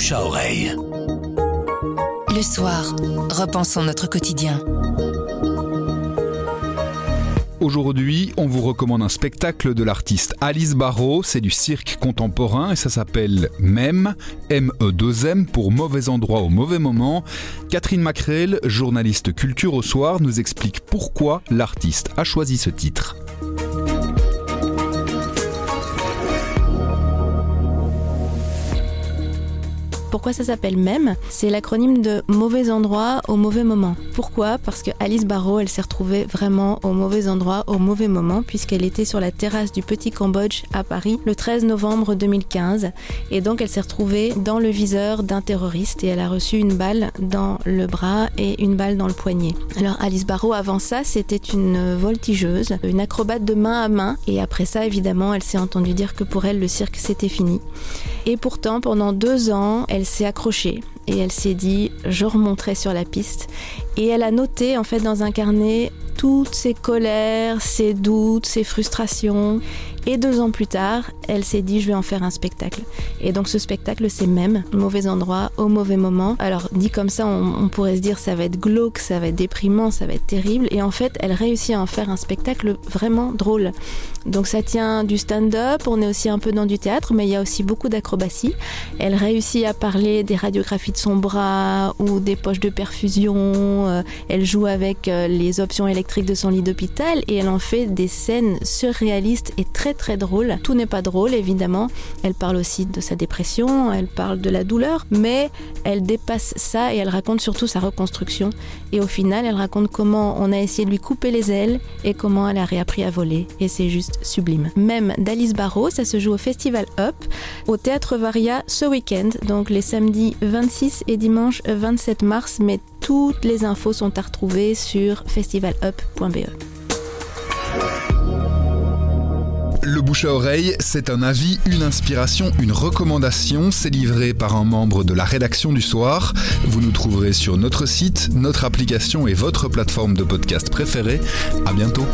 bouche à oreille. Le soir, repensons notre quotidien. Aujourd'hui, on vous recommande un spectacle de l'artiste Alice Barrault. C'est du cirque contemporain et ça s'appelle MEM, M-E-2-M pour mauvais endroit au mauvais moment. Catherine Macrel, journaliste culture au soir, nous explique pourquoi l'artiste a choisi ce titre. Pourquoi ça s'appelle MEM C'est l'acronyme de mauvais endroit au mauvais moment. Pourquoi? Parce que Alice Barrault, elle s'est retrouvée vraiment au mauvais endroit au mauvais moment puisqu'elle était sur la terrasse du Petit Cambodge à Paris le 13 novembre 2015 et donc elle s'est retrouvée dans le viseur d'un terroriste et elle a reçu une balle dans le bras et une balle dans le poignet. Alors Alice Barrault avant ça, c'était une voltigeuse, une acrobate de main à main et après ça évidemment, elle s'est entendue dire que pour elle le cirque c'était fini. Et pourtant pendant deux ans, elle s'est accrochée. Et elle s'est dit je remonterai sur la piste. Et elle a noté en fait dans un carnet toutes ses colères, ses doutes, ses frustrations et deux ans plus tard, elle s'est dit je vais en faire un spectacle. Et donc ce spectacle c'est même mauvais endroit au mauvais moment. Alors dit comme ça, on, pourrait se dire ça va être glauque, ça va être déprimant, ça va être terrible. Et en fait, elle réussit à en faire un spectacle vraiment drôle. Donc ça tient du stand-up, on est aussi un peu dans du théâtre, mais il y a aussi beaucoup d'acrobatie. Elle réussit à parler des radiographies de son bras ou des poches de perfusion. Euh, elle joue avec euh, les options électriques de son lit d'hôpital et elle en fait des scènes surréalistes et très très drôle. Tout n'est pas drôle, évidemment. Elle parle aussi de sa dépression, elle parle de la douleur, mais elle dépasse ça et elle raconte surtout sa reconstruction. Et au final, elle raconte comment on a essayé de lui couper les ailes et comment elle a réappris à voler. Et c'est juste sublime. Même d'Alice Barrault, ça se joue au Festival Up, au Théâtre Varia ce week-end, donc les samedis 26 et dimanche 27 mars, mais toutes les infos sont à retrouver sur festivalup.be. Le bouche à oreille, c'est un avis, une inspiration, une recommandation. C'est livré par un membre de la rédaction du soir. Vous nous trouverez sur notre site, notre application et votre plateforme de podcast préférée. À bientôt.